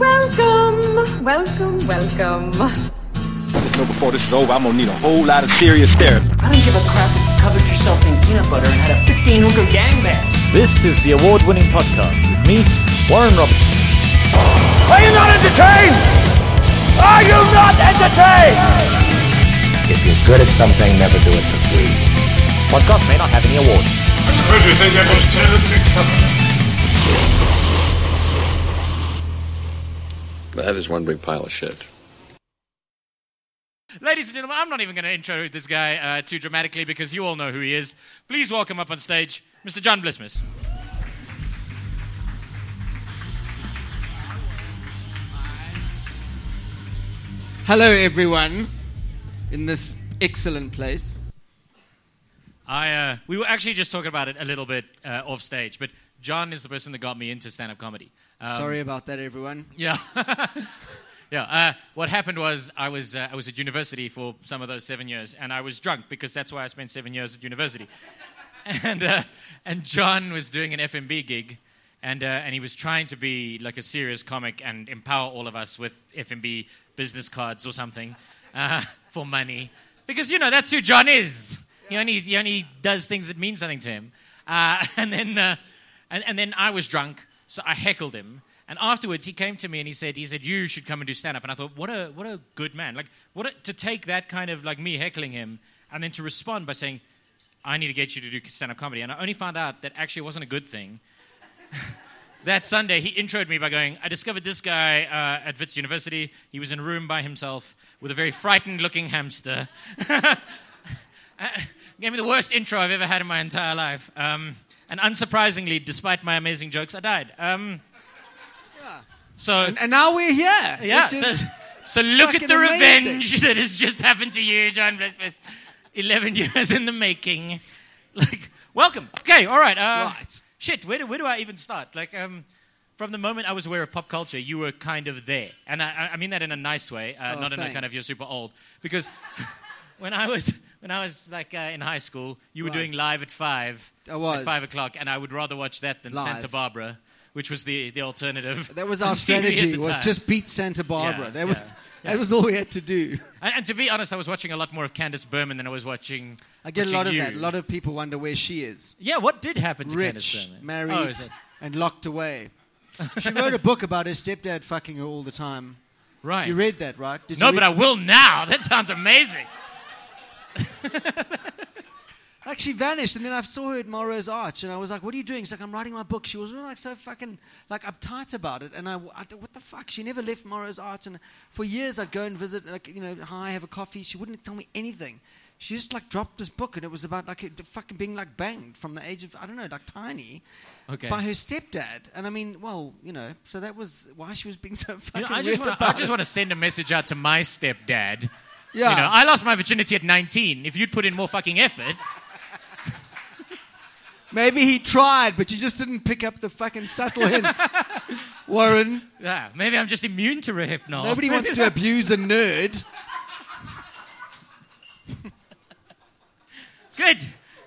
Welcome, welcome, welcome. Just know before this is over, I'm gonna need a whole lot of serious therapy. I don't give a crap if you covered yourself in peanut butter and had a 15 hooker gangbang. This is the award winning podcast with me, Warren Robertson. Are you not entertained? Are you not entertained? If you're good at something, never do it for free. Podcast may not have any awards. I suppose you think I'm that was terribly clever. That is one big pile of shit. Ladies and gentlemen, I'm not even going to intro this guy uh, too dramatically because you all know who he is. Please welcome up on stage Mr. John Vlismas. Hello, everyone, in this excellent place. I, uh, we were actually just talking about it a little bit uh, off stage, but John is the person that got me into stand up comedy. Um, Sorry about that, everyone. Yeah. yeah. Uh, what happened was I was, uh, I was at university for some of those seven years, and I was drunk because that's why I spent seven years at university. and, uh, and John was doing an FMB gig, and, uh, and he was trying to be like a serious comic and empower all of us with FMB business cards or something uh, for money. Because, you know, that's who John is. He, only, he only does things that mean something to him. Uh, and, then, uh, and, and then I was drunk, so I heckled him. And afterwards, he came to me and he said, "He said you should come and do stand up." And I thought, what a what a good man! Like, what a, to take that kind of like me heckling him, and then to respond by saying, "I need to get you to do stand up comedy." And I only found out that actually it wasn't a good thing. that Sunday, he introed me by going, "I discovered this guy uh, at Wits University. He was in a room by himself with a very frightened-looking hamster." Gave me the worst intro I've ever had in my entire life. Um, and unsurprisingly, despite my amazing jokes, I died. Um, so And, and now we're here. yeah, so, so look at the amazing. revenge that has just happened to you, John Vlismas. Eleven years in the making. Like, welcome. Okay, all right. Uh, Right. Shit, where do, where do I even start? Like, um, from the moment I was aware of pop culture, you were kind of there, and I, I- mean that in a nice way, uh, Oh, not in a kind of you're super old. Because when I was when I was like uh, in high school, you were Right. doing live at five. I was. at five o'clock, and I would rather watch that than Live. Santa Barbara, which was the the alternative. that was our strategy. Was just beat Santa Barbara. Yeah, that was yeah, that was all we had to do. And, and to be honest, I was watching a lot more of Candace Berman than I was watching. I get a lot of you. that. A lot of people wonder where she is. Yeah, what did happen to Candace Rich, Berman? married, Oh, and locked away. she wrote a book about her stepdad fucking her all the time. Right. You read that, right? Did No, but I will now. That sounds amazing. Like she vanished, and then I saw her at Morrow's Arch, and I was like, "What are you doing?" She's like, "I'm writing my book." She was really, like so fucking like uptight about it, and I, I- what the fuck? She never left Morrow's Arch, and for years I'd go and visit, like you know, hi, have a coffee. She wouldn't tell me anything. She just like dropped this book, and it was about like it fucking being like banged from the age of I don't know, like tiny, Okay. by her stepdad. And I mean, well, you know, so that was why she was being so fucking. You know, I just want to. I just want to send a message out to my stepdad. Yeah. You know, I lost my virginity at 19. If you'd put in more fucking effort, Maybe he tried, but you just didn't pick up the fucking subtle hints, Warren. yeah, maybe I'm just immune to Rohypnol. Nobody wants to abuse a nerd. Good.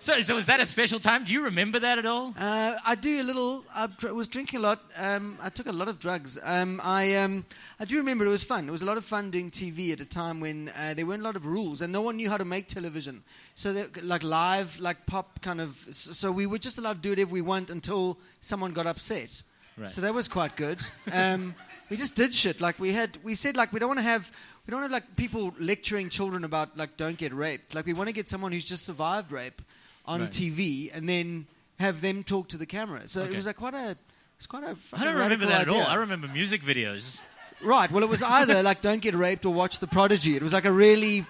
So, so was that a special time? Do you remember that at all? Uh, I do a little. I dr- was drinking a lot. Um, I took a lot of drugs. Um, I um, I do remember it was fun. It was a lot of fun doing TV at a time when uh, there weren't a lot of rules and no one knew how to make television. So like live, like pop kind of. So we were just allowed to do whatever we want until someone got upset. Right. So that was quite good. Um, we just did shit. Like we had, we said like we don't want to have, we don't have like people lecturing children about like don't get raped. Like we want to get someone who's just survived rape on Right. TV and then have them talk to the camera. So it was like quite a, it's quite a. I don't remember that at all. I remember music videos. Right. Well, it was either like don't get raped or watch The Prodigy. It was like a really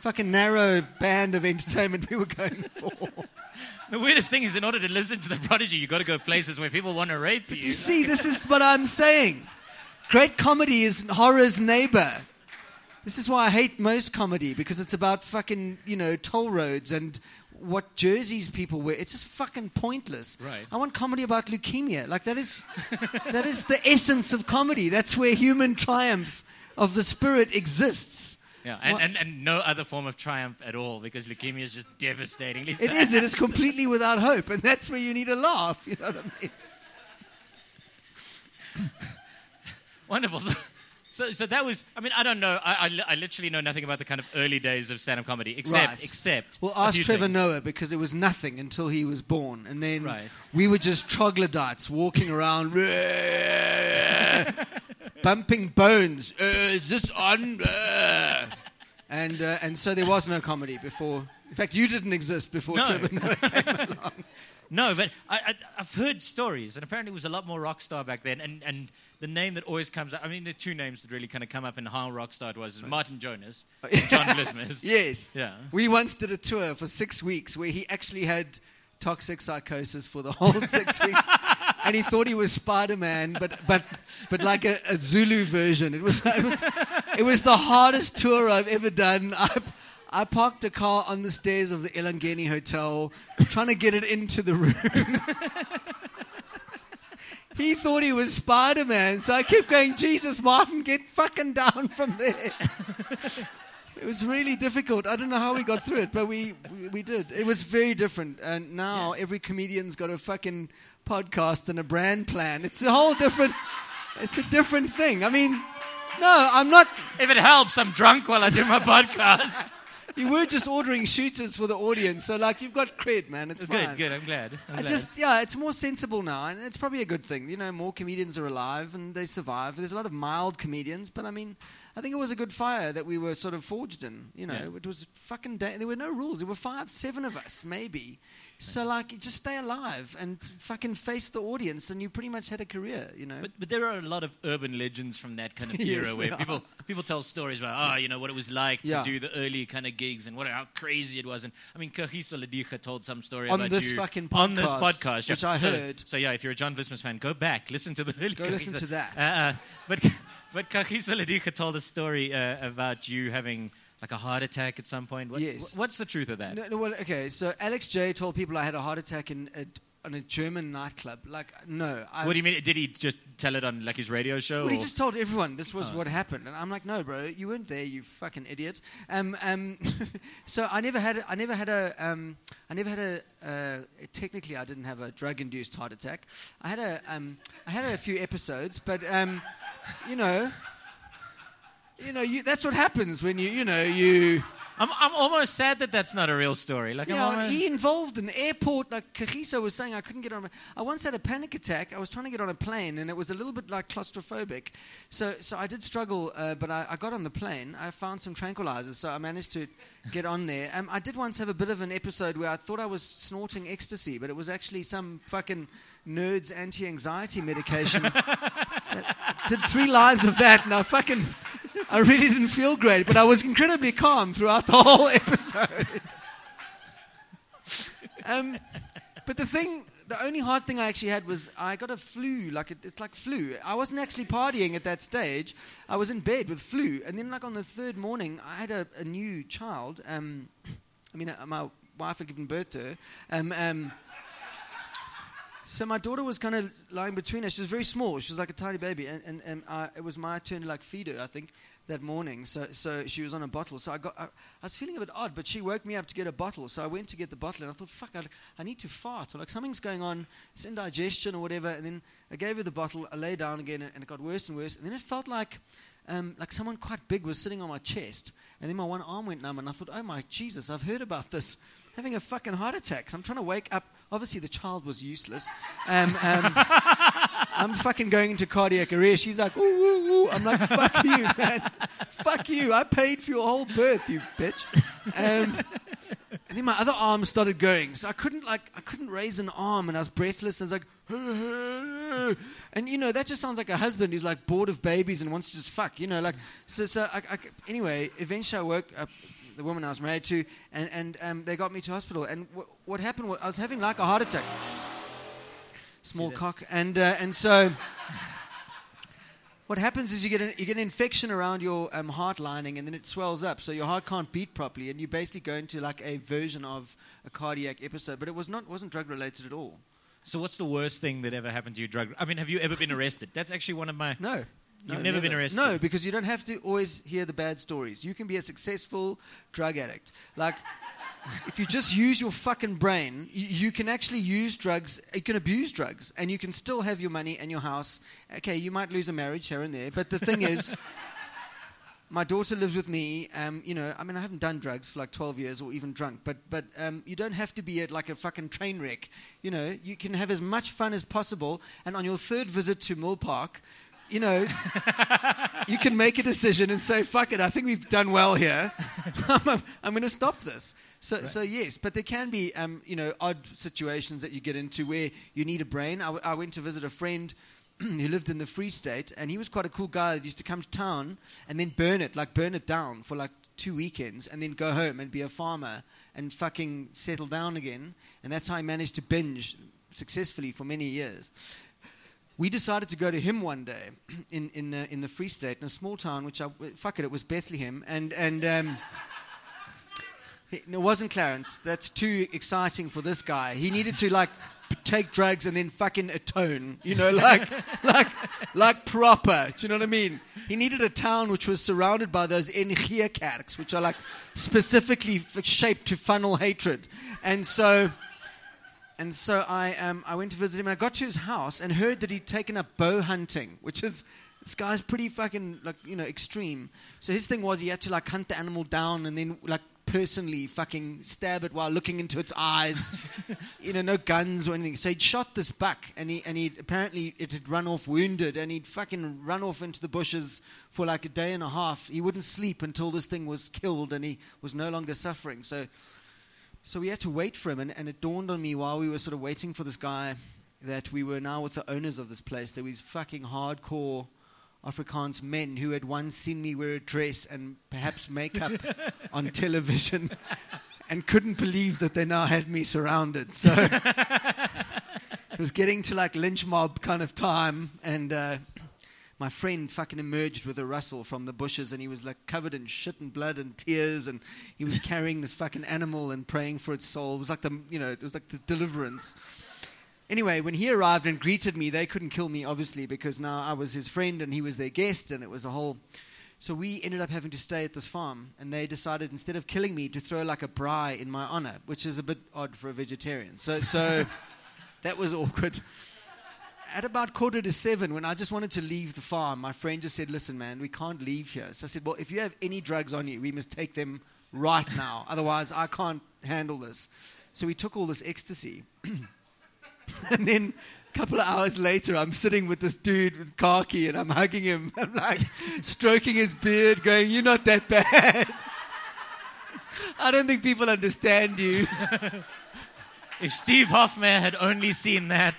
fucking narrow band of entertainment we were going for. The weirdest thing is, in order to listen to the Prodigy, you've got to go places where people want to rape you. You see, this is what I'm saying. Great comedy is horror's neighbor. This is why I hate most comedy because it's about fucking, you know, toll roads and what jerseys people wear. It's just fucking pointless. Right. I want comedy about leukemia. Like that is that is the essence of comedy. That's where human triumph of the spirit exists. Yeah, and, and, and no other form of triumph at all because leukemia is just devastatingly It sad. is. It is completely without hope, and that's where you need a laugh. You know what I mean? Wonderful. So, so, so that was. I mean, I don't know. I, I, I literally know nothing about the kind of early days of stand-up comedy, except Right. except. Well, a ask few Trevor things. Noah because it was nothing until he was born, and then Right. we were just troglodytes walking around, bumping bones. Uh, is this on? Uh. And uh, and so there was no comedy before. In fact, you didn't exist before No. Trevor Noah came along. No, but I, I, I've heard stories, and apparently it was a lot more rock star back then. And, and the name that always comes up, I mean, the two names that really kind of come up in how rock star it was is Martin Jonas and John Vlismas. Yes. Yeah. We once did a tour for six weeks where he actually had toxic psychosis for the whole six weeks. And he thought he was Spider Man, but, but, but like a, a Zulu version. It was, it, was, it was the hardest tour I've ever done. I, I parked a car on the stairs of the Elangeni Hotel, trying to get it into the room. he thought he was Spider Man, so I kept going, Jesus, Martin, get fucking down from there. It was really difficult. I don't know how we got through it, but we, we, we did. It was very different. And now every comedian's got a fucking podcast and a brand plan. It's a whole different, it's a different thing. I mean, no, I'm not. If it helps, I'm drunk while I do my podcast. You were just ordering shooters for the audience, so like you've got cred, man. It's fine. good, good. I'm glad. I'm I glad. just yeah, it's more sensible now, and it's probably a good thing. You know, more comedians are alive and they survive. There's a lot of mild comedians, but I mean, I think it was a good fire that we were sort of forged in. You know, Yeah. it was fucking. Da- there were no rules. There were five, seven of us, maybe. So like, just stay alive and fucking face the audience, and you pretty much had a career. You know. But, but there are a lot of urban legends from that kind of Yes, era where people people tell stories about oh you know what it was like Yeah. to do the early kind of gigs and what how crazy it was and I mean Kagiso Lediga told some story On about this you fucking on this podcast, podcast which yeah. I so, heard. so yeah if you're a John Vlismas fan go back listen to the early Go listen to that. uh, uh, but but Kagiso Lediga told a story uh, about you having like a heart attack at some point what, Yes. what's the truth of that No, no, well, okay. So Alex Jay told people I had a heart attack in a, in a German nightclub. Like, no. I, what do you mean did he just tell it on like his radio show Well, he just told everyone this was what happened, and I'm like, no, bro, you weren't there, you fucking idiot. Um, um, so I never had, I never had a, um, I never had a. Uh, technically, I didn't have a drug-induced heart attack. I had a, um, I had a few episodes, but um, you know, you know, you, that's what happens when you, you know, you. I'm, I'm almost sad that that's not a real story like I'm Yeah, almost, he involved an airport. Like Kagiso was saying, I couldn't get on. A, I once had a panic attack. I was trying to get on a plane, and it was a little bit like claustrophobic. So, so I did struggle, uh, but I, I got on the plane. I found some tranquilizers, so I managed to get on there. Um, I did once have a bit of an episode where I thought I was snorting ecstasy, but it was actually some fucking nerd's anti-anxiety medication. did three lines of that, and I fucking. I really didn't feel great, but I was incredibly calm throughout the whole episode. Um, but the thing, the only hard thing I actually had was I got a flu. Like it, it's like flu. I wasn't actually partying at that stage. I was in bed with flu, and then like on the third morning, I had a, a new child. Um, I mean, uh, my wife had given birth to her. Um, um, so my daughter was kind of lying between us. She was very small. She was like a tiny baby, and, and, and I, it was my turn to like feed her. I think that morning. So so she was on a bottle. So I got I, I was feeling a bit odd, but she woke me up to get a bottle. So I went to get the bottle, and I thought, fuck, I, I need to fart or like something's going on. It's indigestion or whatever. And then I gave her the bottle. I lay down again, and, and it got worse and worse. And then it felt like. Um, like someone quite big was sitting on my chest, and then my one arm went numb, and I thought, "Oh my Jesus, I've heard about this, having a fucking heart attack." So I'm trying to wake up. Obviously, the child was useless. Um, um, I'm fucking going into cardiac arrest. She's like, ooh, ooh, ooh. I'm like, fuck you, man. fuck you. I paid for your whole birth, you bitch. Um, and then my other arm started going. So I couldn't like I couldn't raise an arm and I was breathless. I was like and you know, that just sounds like a husband who's like bored of babies and wants to just fuck, you know, like so so I, I, anyway, eventually I woke up the woman I was married to and, and um, they got me to hospital and w- what happened was I was having like a heart attack. Small cock and uh, and so what happens is you get an, you get an infection around your um, heart lining and then it swells up so your heart can't beat properly and you basically go into like a version of a cardiac episode but it was not wasn't drug related at all So what's the worst thing that ever happened to you? Drug? I mean, have you ever been arrested? That's actually one of my. no You've No, never, been arrested. No, because you don't have to always hear the bad stories. You can be a successful drug addict. Like, if you just use your fucking brain, you, you can actually use drugs. You can abuse drugs, and you can still have your money and your house. Okay, you might lose a marriage here and there, but the thing is. My daughter lives with me. Um, you know, I mean, I haven't done drugs for like 12 years or even drunk, but but um, you don't have to be at like a fucking train wreck. You know, you can have as much fun as possible. And on your third visit to Mill Park, you know, you can make a decision and say, "Fuck it, I think we've done well here. I'm, I'm going to stop this." So, so yes, but there can be, um, you know, odd situations that you get into where you need a brain. I, w- I went to visit a friend who lived in the Free State, and he was quite a cool guy that used to come to town and then burn it, like burn it down for like two weekends, and then go home and be a farmer and fucking settle down again. And that's how he managed to binge successfully for many years we decided to go to him one day in in uh, in the Free State in a small town, which I fuck it, it was Bethlehem, and and. Um, it wasn't Clarens. That's too exciting for this guy. He needed to like take drugs and then fucking atone. You know, like like like proper. Do you know what I mean? He needed a town which was surrounded by those kerks, which are like specifically shaped to funnel hatred. And so and so I, um, I went to visit him, and I got to his house and heard that he'd taken up bow hunting, which is this guy's pretty fucking like you know extreme. So his thing was he had to like hunt the animal down and then like personally fucking stab it while looking into its eyes. you know, no guns or anything. So he'd shot this buck, and he and he apparently it had run off wounded, and he'd fucking run off into the bushes for like a day and a half. He wouldn't sleep until this thing was killed, and he was no longer suffering. So. So we had to wait for him, and, and it dawned on me while we were sort of waiting for this guy that we were now with the owners of this place. There was fucking hardcore Afrikaans men who had once seen me wear a dress and perhaps makeup on television and couldn't believe that they now had me surrounded. So it was getting to like lynch mob kind of time, and uh, my friend fucking emerged with a rustle from the bushes and he was like covered in shit and blood and tears and he was carrying this fucking animal and praying for its soul. It was like the you know, it was like the deliverance. Anyway, when he arrived and greeted me, they couldn't kill me obviously because now I was his friend and he was their guest and it was a whole so we ended up having to stay at this farm and they decided instead of killing me to throw like a braai in my honor, which is a bit odd for a vegetarian. So so that was awkward at about quarter to seven, when I just wanted to leave the farm, my friend just said, Listen, man, we can't leave here. So I said, Well, if you have any drugs on you, we must take them right now. Otherwise, I can't handle this. So we took all this ecstasy. and then a couple of hours later, I'm sitting with this dude with khaki and I'm hugging him. I'm like stroking his beard, going, You're not that bad. I don't think people understand you. If Steve Hofmeyr had only seen that,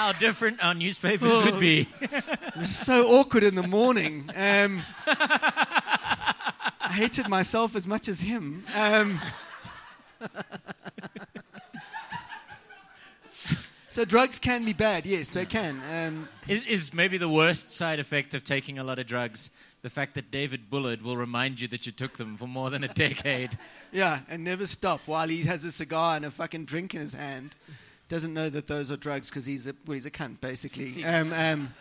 how different our newspapers would be. It was so awkward in the morning. Um, I hated myself as much as him. Um, so drugs can be bad. Yes, they can. Um, Is, is maybe the worst side effect of taking a lot of drugs the fact that David Bullard will remind you that you took them for more than a decade? yeah, and never stop while he has a cigar and a fucking drink in his hand. Doesn't know that those are drugs because he's a well, he's a cunt basically. Um, um,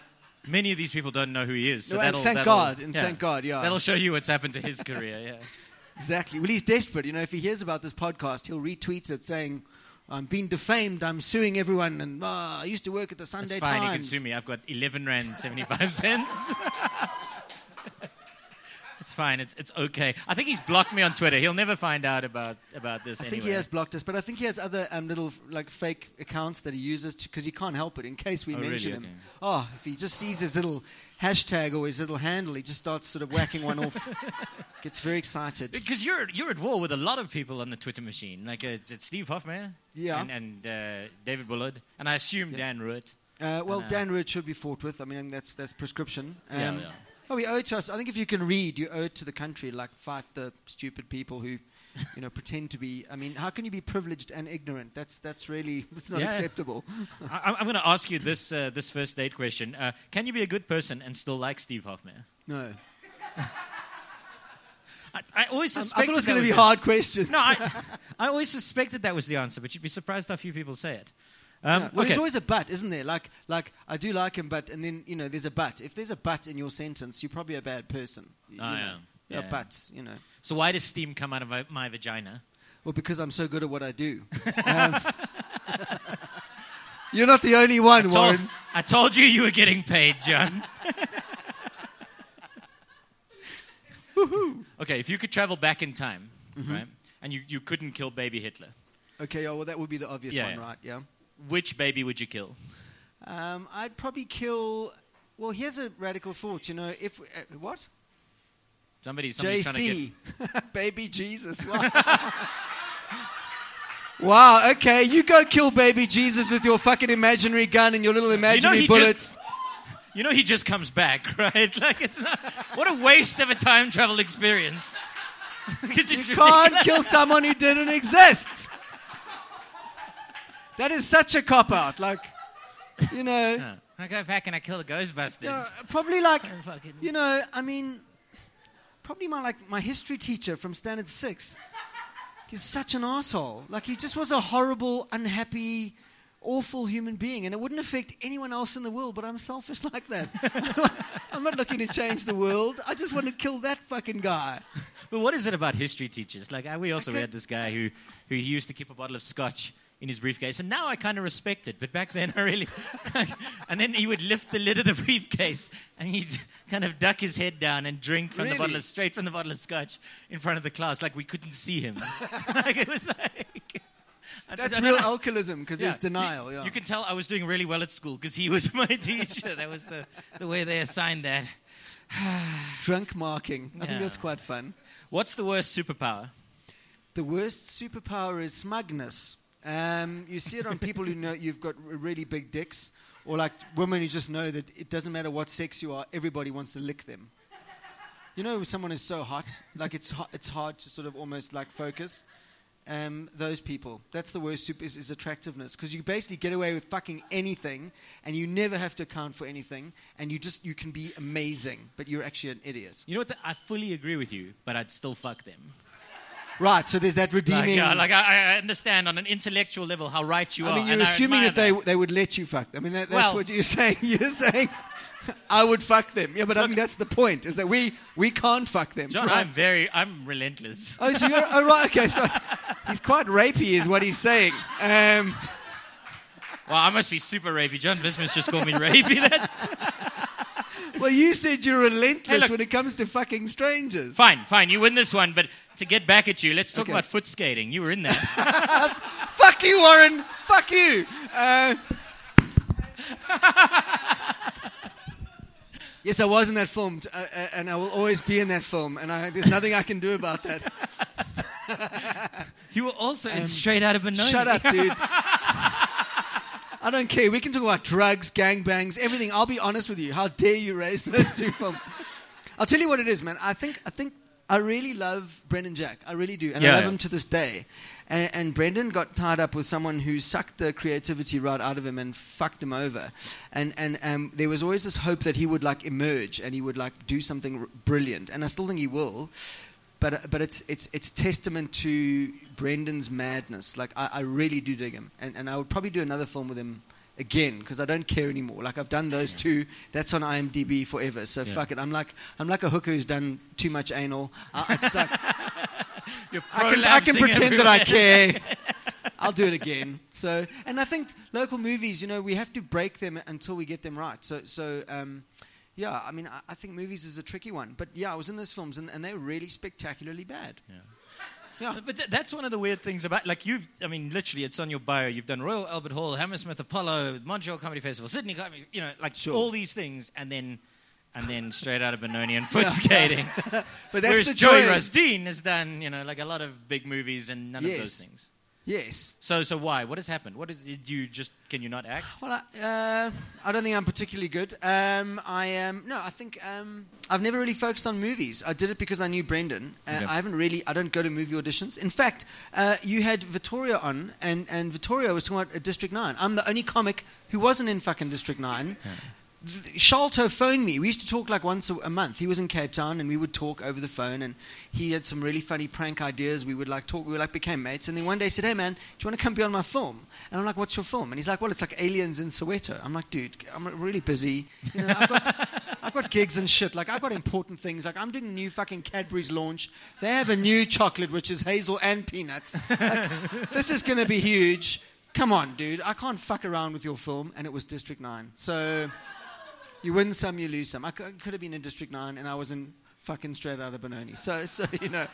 Many of these people don't know who he is. So No, and that'll, thank that'll- God, and thank God, yeah. That'll show you what's happened to his career, yeah. Exactly. Well, he's desperate. You know, if he hears about this podcast, he'll retweet it saying, "I'm being defamed. I'm suing everyone." And ah, I used to work at the Sunday It's fine, Times. you can sue me. I've got 11 Rand 75 cents. it's fine, it's, it's okay. I think he's blocked me on Twitter. He'll never find out about, about this I anyway. think he has blocked us, but I think he has other um, little like fake accounts that he uses because he can't help it. In case we Oh, really? mention him, Okay. oh, if he just sees his little hashtag or his little handle, he just starts sort of whacking one off. Gets very excited. Because you're, you're at war with a lot of people on the Twitter machine. Like, uh, it's, it's Steve Hofmeyr Yeah. and, and uh, David Bullard, and I assume Dan Roodt. Uh, well, uh, Dan Roodt should be fought with. I mean, that's that's prescription. Um, Yeah, yeah. Oh, we owe it to us. I think if you can read, you owe it to the country. Like fight the stupid people who, you know, pretend to be. I mean, how can you be privileged and ignorant? That's that's really that's not Yeah. acceptable. I, I'm going to ask you this, uh, this first date question. Uh, can you be a good person and still like Steve Hofmeyr? No, I, I always Um, I thought it was going to be hard questions. No, I, I always suspected that was the answer, but you'd be surprised how few people say it. Um, Yeah. Well, okay. There's always a but, isn't there? Like, like I do like him, but and then you know, there's a but. If there's a but in your sentence, you're probably a bad person. You Oh, know? yeah. Buts. You know. So why does steam come out of my, my vagina? Well, because I'm so good at what I do. Um, you're not the only one, Told- Warren. I told you you were getting paid, John. okay, if you could travel back in time, Mm-hmm. right, and you, you couldn't kill baby Hitler, Okay, oh, well, that would be the obvious Yeah, one, yeah. right? Yeah. Which baby would you kill? Um, I'd probably kill. Well, here's a radical thought. You know, if uh, what? Somebody, somebody's trying to get. JC, baby Jesus. Wow. wow. Okay, you go kill baby Jesus with your fucking imaginary gun and your little imaginary he bullets. just- You know he just comes back, right? Like it's not. What a waste of a time travel experience. You can't ridiculous. kill someone who didn't exist. That is such a cop out. Like, you know, Yeah. I go back and I kill the Ghostbusters. no, probably like, you know, I mean, probably my like my history teacher from Standard Six. He's such an asshole. Like he just was a horrible, unhappy, awful human being, and it wouldn't affect anyone else in the world. But I'm selfish like that. I'm not looking to change the world. I just want to kill that fucking guy. But what is it about history teachers? Like, we also had this guy who, who used to keep a bottle of scotch in his briefcase, and now I kind of respect it. But back then, I really. and then he would lift the lid of the briefcase, and he'd kind of duck his head down and drink from the bottle of, straight from the bottle of scotch in front of the class, like we couldn't see him. like it was like. That's real know. alcoholism because Yeah. there's denial. Yeah. You can tell I was doing really well at school because he was my teacher. That was the, the way they assigned that. Drunk marking. I think that's quite fun. What's the worst superpower? The worst superpower is smugness. Um, you see it on people who know you've got really big dicks, or like women who just know that it doesn't matter what sex you are, everybody wants to lick them. You know, someone is so hot, like it's it's hard to sort of almost like focus. Um, those people, that's the worst super is, is attractiveness because you basically get away with fucking anything, and you never have to account for anything, and you just you can be amazing, but you're actually an idiot. You know what? The, I fully agree with you, but I'd still fuck them. Right. So there's that Like, redeeming. yeah, like I, I understand on an intellectual level how right you are. I are. mean, you're assuming that they, they would let you fuck. I mean, that, that's Well- what you're saying. You're saying, I would fuck them. Yeah, but I think that's the point, is that we, we can't fuck them. John, right? I'm very, I'm relentless. Oh, so you're, oh, right, okay, so he's quite rapey, is what he's saying. Um, Well, I must be super rapey. John Vlismas just called me rapey. That's well, you said you're relentless Hey, look. when it comes to fucking strangers. fine, fine. You win this one, but to get back at you, let's talk Okay. about foot skating. You were in that. Fuck you, Warren. Fuck you. Uh, yes, I was in that film, t- uh, uh, and I will always be in that film, and I, there's nothing I can do about that. you were also in Straight Out of Benoni. Um, Shut up, dude. I don't care. We can talk about drugs, gangbangs, everything. I'll be honest with you. How dare you raise those two films? I'll tell you what it is, man. I think I think I really love Brendan Jack. I really do, and Yeah, I love yeah. him to this day. And, and Brendan got tied up with someone who sucked the creativity right out of him and fucked him over. And and um, there was always this hope that he would like emerge and he would like do something r- brilliant. And I still think he will. But but it's it's it's testament to Brendan's madness. Like I, I really do dig him, and and I would probably do another film with him again because I don't care anymore. Like I've done those two. That's on IMDb forever. So fuck it. I'm like I'm like a hooker who's done too much anal. I, I can, I can pretend that I care. I'll do it again. So, and I think local movies, you know, we have to break them until we get them right. So, so um, yeah, I mean, I, I think movies is a tricky one. But yeah, I was in those films, and, and they were really spectacularly bad. Yeah. But th- that's one of the weird things about, like, you, I mean, literally, it's on your bio. You've done Royal Albert Hall, Hammersmith Apollo, Montreal Comedy Festival, Sydney Comedy, you know, like Sure. all these things, and then. And then straight out of Benoni and foot skating. But that's Whereas the Joey. Rasdien has done, you know, like a lot of big movies and none of those things. Yes. So, so why? What has happened? What is? Did you just can you not act? Well, I, uh, I don't think I'm particularly good. Um, I um, no, I think um, I've never really focused on movies. I did it because I knew Brendan. Uh. I haven't really. I don't go to movie auditions. In fact, uh, you had Vittorio on, and and Vittorio was talking about District Nine. I'm the only comic who wasn't in fucking District Nine. Sharlto phoned me. We used to talk like once a, a month. He was in Cape Town, and we would talk over the phone. And he had some really funny prank ideas. We would like talk. We like became mates. And then one day he said, "Hey man, do you want to come be on my film?" And I'm like, "What's your film?" And he's like, "Well, it's like aliens in Soweto." I'm like, "Dude, I'm really busy. You know, I've got, I've got gigs and shit. Like I've got important things. Like I'm doing new fucking Cadbury's launch. They have a new chocolate which is hazel and peanuts. Like, this is going to be huge." Come on, dude. I can't fuck around with your film. And it was District 9. So you win some, you lose some. I could, could have been in District 9 and I was in fucking straight out of Benoni. So, so you know.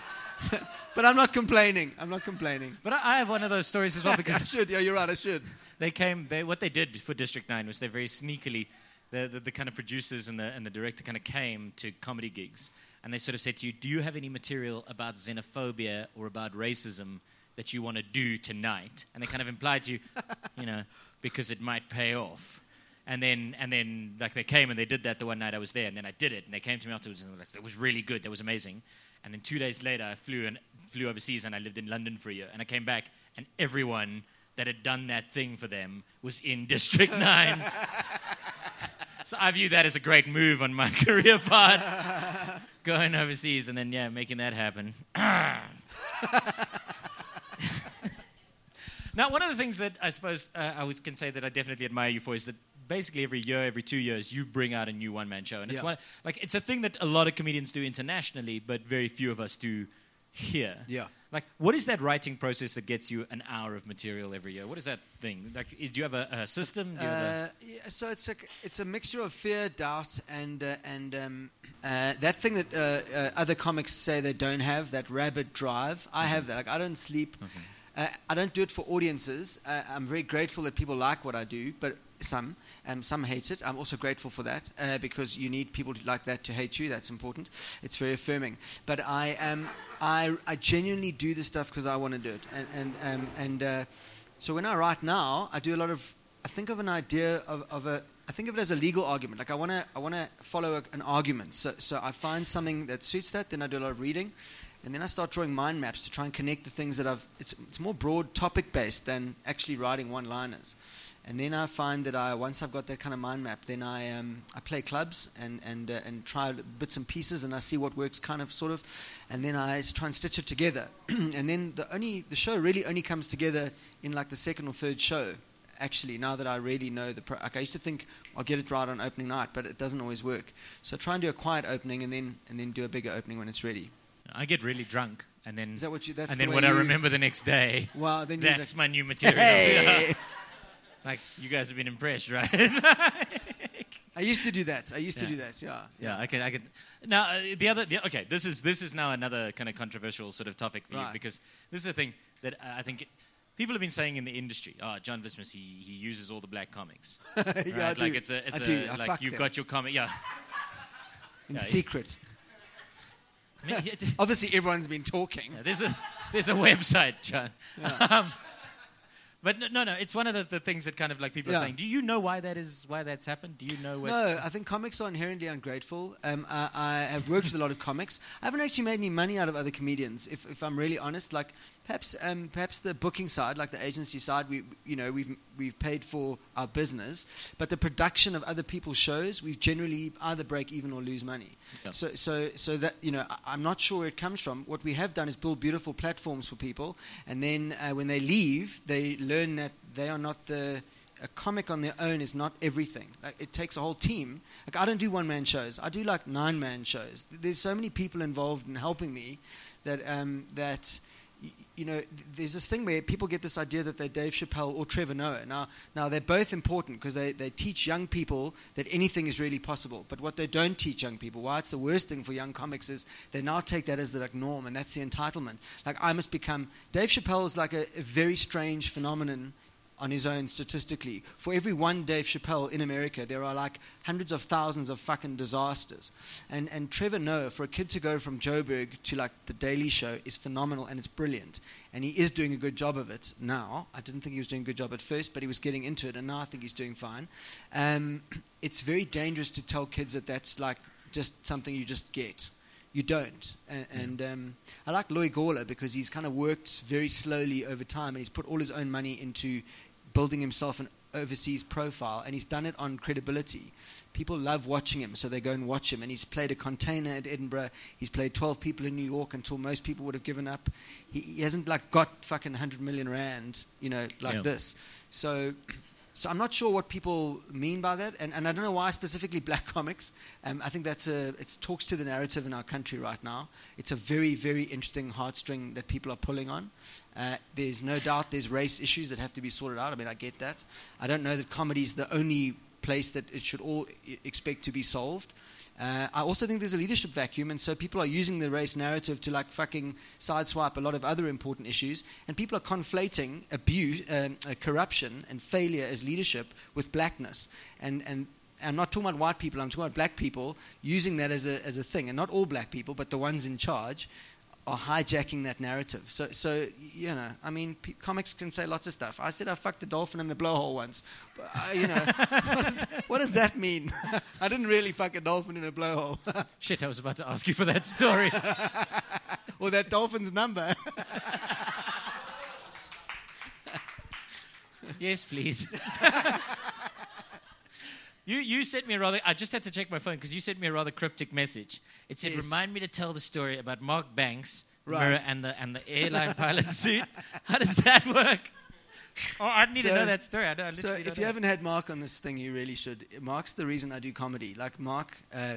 but I'm not complaining. I'm not complaining. But I I have one of those stories as well because. I should. Yeah, you're right. I should. they came. They, what they did for District Nine was they very sneakily, the, the, the kind of producers and the and the director kind of came to comedy gigs, and they sort of said to you, "Do you have any material about xenophobia or about racism that you want to do tonight?" And they kind of implied to you, you know, because it might pay off. And then, and then, like they came and they did that the one night I was there, and then I did it, and they came to me afterwards and they were like, "It was really good. That was amazing." And then two days later, I flew and flew overseas, and I lived in London for a year. And I came back, and everyone that had done that thing for them was in District Nine. so I view that as a great move on my career path, going overseas and then yeah, making that happen. now, one of the things that I suppose uh, I was can say that I definitely admire you for is that basically every year, every two years, you bring out a new one man show, and it's Yeah. one like it's a thing that a lot of comedians do internationally, but very few of us do here. Yeah. Like, what is that writing process that gets you an hour of material every year? What is that thing? Like, is, do you have a, a system? Do you have a, Uh, yeah, so it's a it's a mixture of fear, doubt, and uh, and um, uh, that thing that uh, uh, other comics say they don't have that rabid drive. I have that. Like I don't sleep. Uh, I don't do it for audiences. Uh, I'm very grateful that people like what I do, but some um, some hate it. I'm also grateful for that uh, because you need people like that to hate you. That's important. It's very affirming. But I um, I I genuinely do this stuff because I want to do it, and and um, and. Uh, so when I write now, I do a lot of. I think of an idea of, of a. I think of it as a legal argument. Like I want to. I want to follow a, an argument. So so I find something that suits that. Then I do a lot of reading, and then I start drawing mind maps to try and connect the things that I've. It's it's more broad topic based than actually writing one liners. And then I find that I once I've got that kind of mind map, then I um, I play clubs and and uh, and try bits and pieces, and I see what works, kind of sort of, and then I try and stitch it together. and then the only the show really only comes together in like the second or third show. Actually, now that I really know the, pro- like I used to think I'll get it right on opening night, but it doesn't always work. So try and do a quiet opening, and then and then do a bigger opening when it's ready. I get really drunk, and then Is that what you? That's and the then what I remember the next day. Well, then That's my new material. Hey! like you guys have been impressed, right? I used to do that. I used to do that. Yeah. yeah, I can. I can. Now uh, the other. The, okay, this is this is now another kind of controversial sort of topic for you because this is a thing that uh, I think. People have been saying in the industry, oh, John Vlismas, he, he uses all the black comics. yeah, right? I like do. it's a, it's I a do. Like you've them. got your comic, yeah. in Yeah, secret. Obviously, everyone's been talking. Yeah, there's a there's a website, John. Um, but no, no, no, it's one of the, the things that kind of like people Yeah. are saying. Do you know why that is? Why that's happened? Do you know what's? No, I think comics are inherently ungrateful. Um, I, I have worked with a lot of comics. I haven't actually made any money out of other comedians, if, if I'm really honest. Like perhaps um, perhaps the booking side, like the agency side, we you know we've we've paid for our business, but the production of other people's shows, we generally either break even or lose money. Yeah. So so so that you know, I, I'm not sure where it comes from. What we have done is build beautiful platforms for people, and then uh, when they leave, they learn that they are not the a comic on their own is not everything. Like, it takes a whole team. Like I don't do one man shows. I do like nine man shows. There's so many people involved in helping me that um, that you know. There's this thing where people get this idea that they're Dave Chappelle or Trevor Noah. Now, now they're both important because they, they teach young people that anything is really possible. But what they don't teach young people, why it's the worst thing for young comics, is they now take that as the like, norm, and that's the entitlement. Like I must become Dave Chappelle is like a, a very strange phenomenon on his own statistically. For every one Dave Chappelle in America, there are like hundreds of thousands of fucking disasters. And, and Trevor Noah, for a kid to go from Joburg to like The Daily Show is phenomenal and it's brilliant. And he is doing a good job of it now. I didn't think he was doing a good job at first, but he was getting into it, and now I think he's doing fine. Um, it's very dangerous to tell kids that that's like just something you just get. You don't. And, and um, I like Loyiso Gola because he's kind of worked very slowly over time and he's put all his own money into building himself an, overseas profile, and he's done it on credibility. People love watching him, so they go and watch him. And he's played a container at Edinburgh. He's played 12 people in New York until most people would have given up. He, he hasn't like got fucking 100 million rand, you know, like Yeah. this. So, so I'm not sure what people mean by that, and, and I don't know why specifically black comics. Um, I think that's a it talks to the narrative in our country right now. It's a very very interesting heartstring that people are pulling on. Uh, there's no doubt there's race issues that have to be sorted out. I mean I get that. I don't know that comedy is the only place that it should all i- expect to be solved. Uh, I also think there's a leadership vacuum, and so people are using the race narrative to like fucking sideswipe a lot of other important issues, and people are conflating abuse, um, uh, corruption, and failure as leadership with blackness. And and I'm not talking about white people. I'm talking about black people using that as a as a thing, and not all black people, but the ones in charge are hijacking that narrative. So, so you know, I mean, p- comics can say lots of stuff. I said I fucked a dolphin in the blowhole once. But, uh, you know, what, does, what does that mean? I didn't really fuck a dolphin in a blowhole, Shit, I was about to ask you for that story. or that dolphin's number. yes, please. You you sent me a rather. I just had to check my phone because you sent me a rather cryptic message. It said, Yes. "Remind me to tell the story about Mark Banks, Right. mirror, and the and the airline pilot suit." How does that work? Oh, I need to know that story. I, don't, I So if you know. haven't had Mark on this thing, you really should. Mark's the reason I do comedy. Like Mark, uh,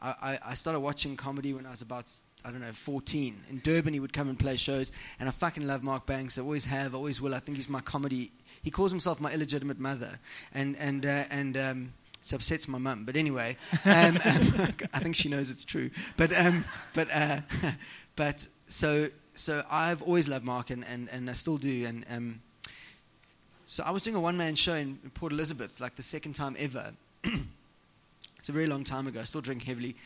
I, I- I started watching comedy when I was about I don't know 14. In Durban, he would come and play shows, and I fucking love Mark Banks. I always have, always will. I think he's my comedy. He calls himself my illegitimate mother, and and uh, and. Um, it upsets my mum, but anyway, um, I think she knows it's true. But um, but uh, but so so I've always loved Mark, and, and, and I still do, and um, so I was doing a one man show in Port Elizabeth, like the second time ever. it's a very long time ago. I still drink heavily.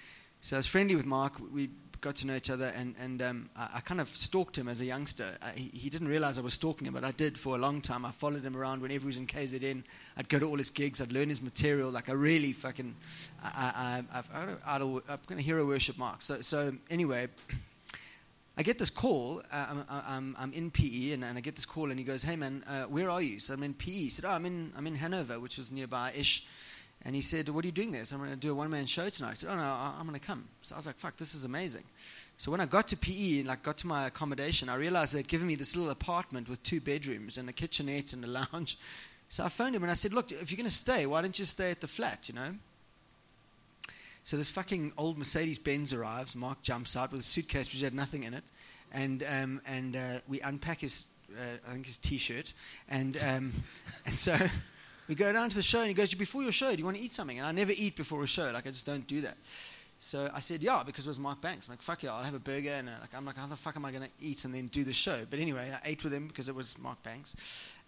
So I was friendly with Mark. We got to know each other, and, and um, I, I kind of stalked him as a youngster. I, he, didn't realize I was stalking him, but I did for a long time. I followed him around whenever he was in KZN. I'd go to all his gigs. I'd learn his material. Like I really fucking, I, I, I'm going to hero worship Mark. So, so anyway, I get this call. Uh, I'm, I'm, I'm in PE, and, and I get this call, and he goes, "Hey man, uh, where are you?" So I'm in PE. He said, "Oh, I'm in I'm in Hanover, which is nearby ish." And he said, "What are you doing there?" So I'm going to do a one man show tonight. I said, "Oh no, I'm going to come." So I was like, "Fuck, this is amazing." So when I got to PE and like got to my accommodation, I realized they'd given me this little apartment with two bedrooms and a kitchenette and a lounge. So I phoned him and I said, "Look, if you're going to stay, why don't you stay at the flat? You know." So this fucking old Mercedes Benz arrives. Mark jumps out with a suitcase which had nothing in it, and um, and uh, we unpack his, uh, I think his T-shirt, and um, and so we go down to the show, and he goes, "Before your show, do you want to eat something?" And I never eat before a show, like I just don't do that. So I said, "Yeah," because it was Mark Banks. I'm like, "Fuck yeah, I'll have a burger," and like I'm like, "How the fuck am I going to eat and then do the show?" But anyway, I ate with him because it was Mark Banks,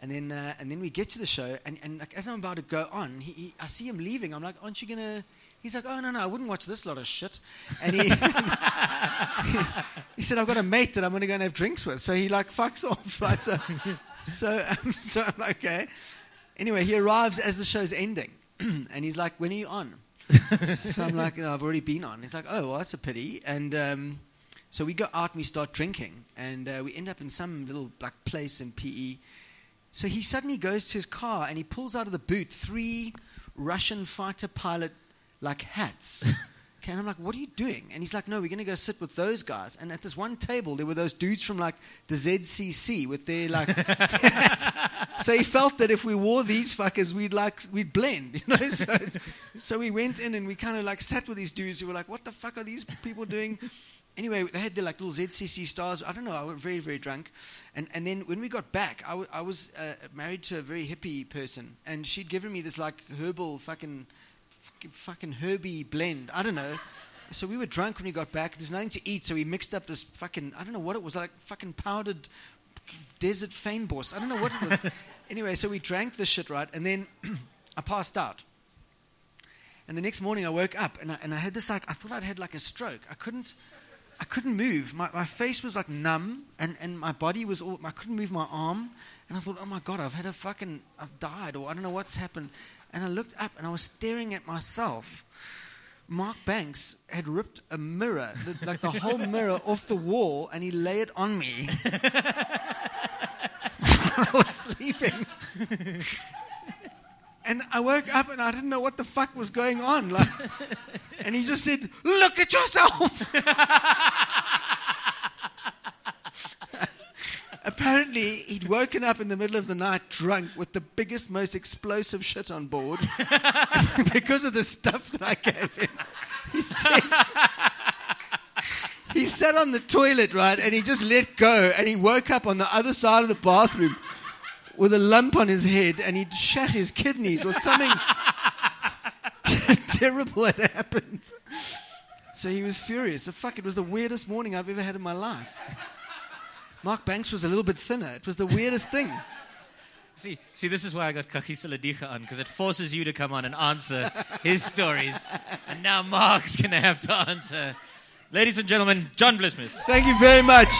and then uh, and then we get to the show, and, and like as I'm about to go on, he, he, I see him leaving. I'm like, "Aren't you gonna?" He's like, "Oh no, no, I wouldn't watch this lot of shit." And he he said, "I've got a mate that I'm going to go and have drinks with." So he like fucks off. Right? So so um, so I'm like, okay. Anyway, he arrives as the show's ending, and he's like, "When are you on?" so I'm like, "No, I've already been on." He's like, "Oh, well, that's a pity." And um, so we go out and we start drinking, and uh, we end up in some little like place in PE. So he suddenly goes to his car and he pulls out of the boot three Russian fighter pilot like hats. Okay, and I'm like, what are you doing? And he's like, no, we're going to go sit with those guys. And at this one table, there were those dudes from like the ZCC with their like. so he felt that if we wore these fuckers, we'd like we'd blend, you know. So, so we went in and we kind of like sat with these dudes who were like, what the fuck are these people doing? Anyway, they had their like little ZCC stars. I don't know. I was very, very drunk, and and then when we got back, I, w- I was uh, married to a very hippie person, and she'd given me this like herbal fucking fucking herby blend. I don't know. So we were drunk when we got back. There's nothing to eat, so we mixed up this fucking I don't know what it was like fucking powdered desert fynbos. I don't know what it was. anyway, so we drank this shit right, and then I passed out. And the next morning I woke up and I, and I had this like I thought I'd had like a stroke. I couldn't I couldn't move. My, my face was like numb and, and my body was all I couldn't move my arm and I thought, oh my god, I've had a fucking I've died or I don't know what's happened. And I looked up and I was staring at myself. Mark Banks had ripped a mirror, the, like the whole mirror off the wall, and he lay it on me. I was sleeping. And I woke up and I didn't know what the fuck was going on. Like, and he just said, Look at yourself. Apparently, he'd woken up in the middle of the night drunk with the biggest, most explosive shit on board because of the stuff that I gave him. He says, he sat on the toilet, right, and he just let go, and he woke up on the other side of the bathroom with a lump on his head, and he'd shat his kidneys or something terrible had happened. So he was furious. So fuck, it was the weirdest morning I've ever had in my life. Mark Banks was a little bit thinner. It was the weirdest thing. See, see, this is why I got Kagiso Lediga on because it forces you to come on and answer his stories, and now Mark's gonna have to answer. Ladies and gentlemen, John Vlismas. Thank you very much.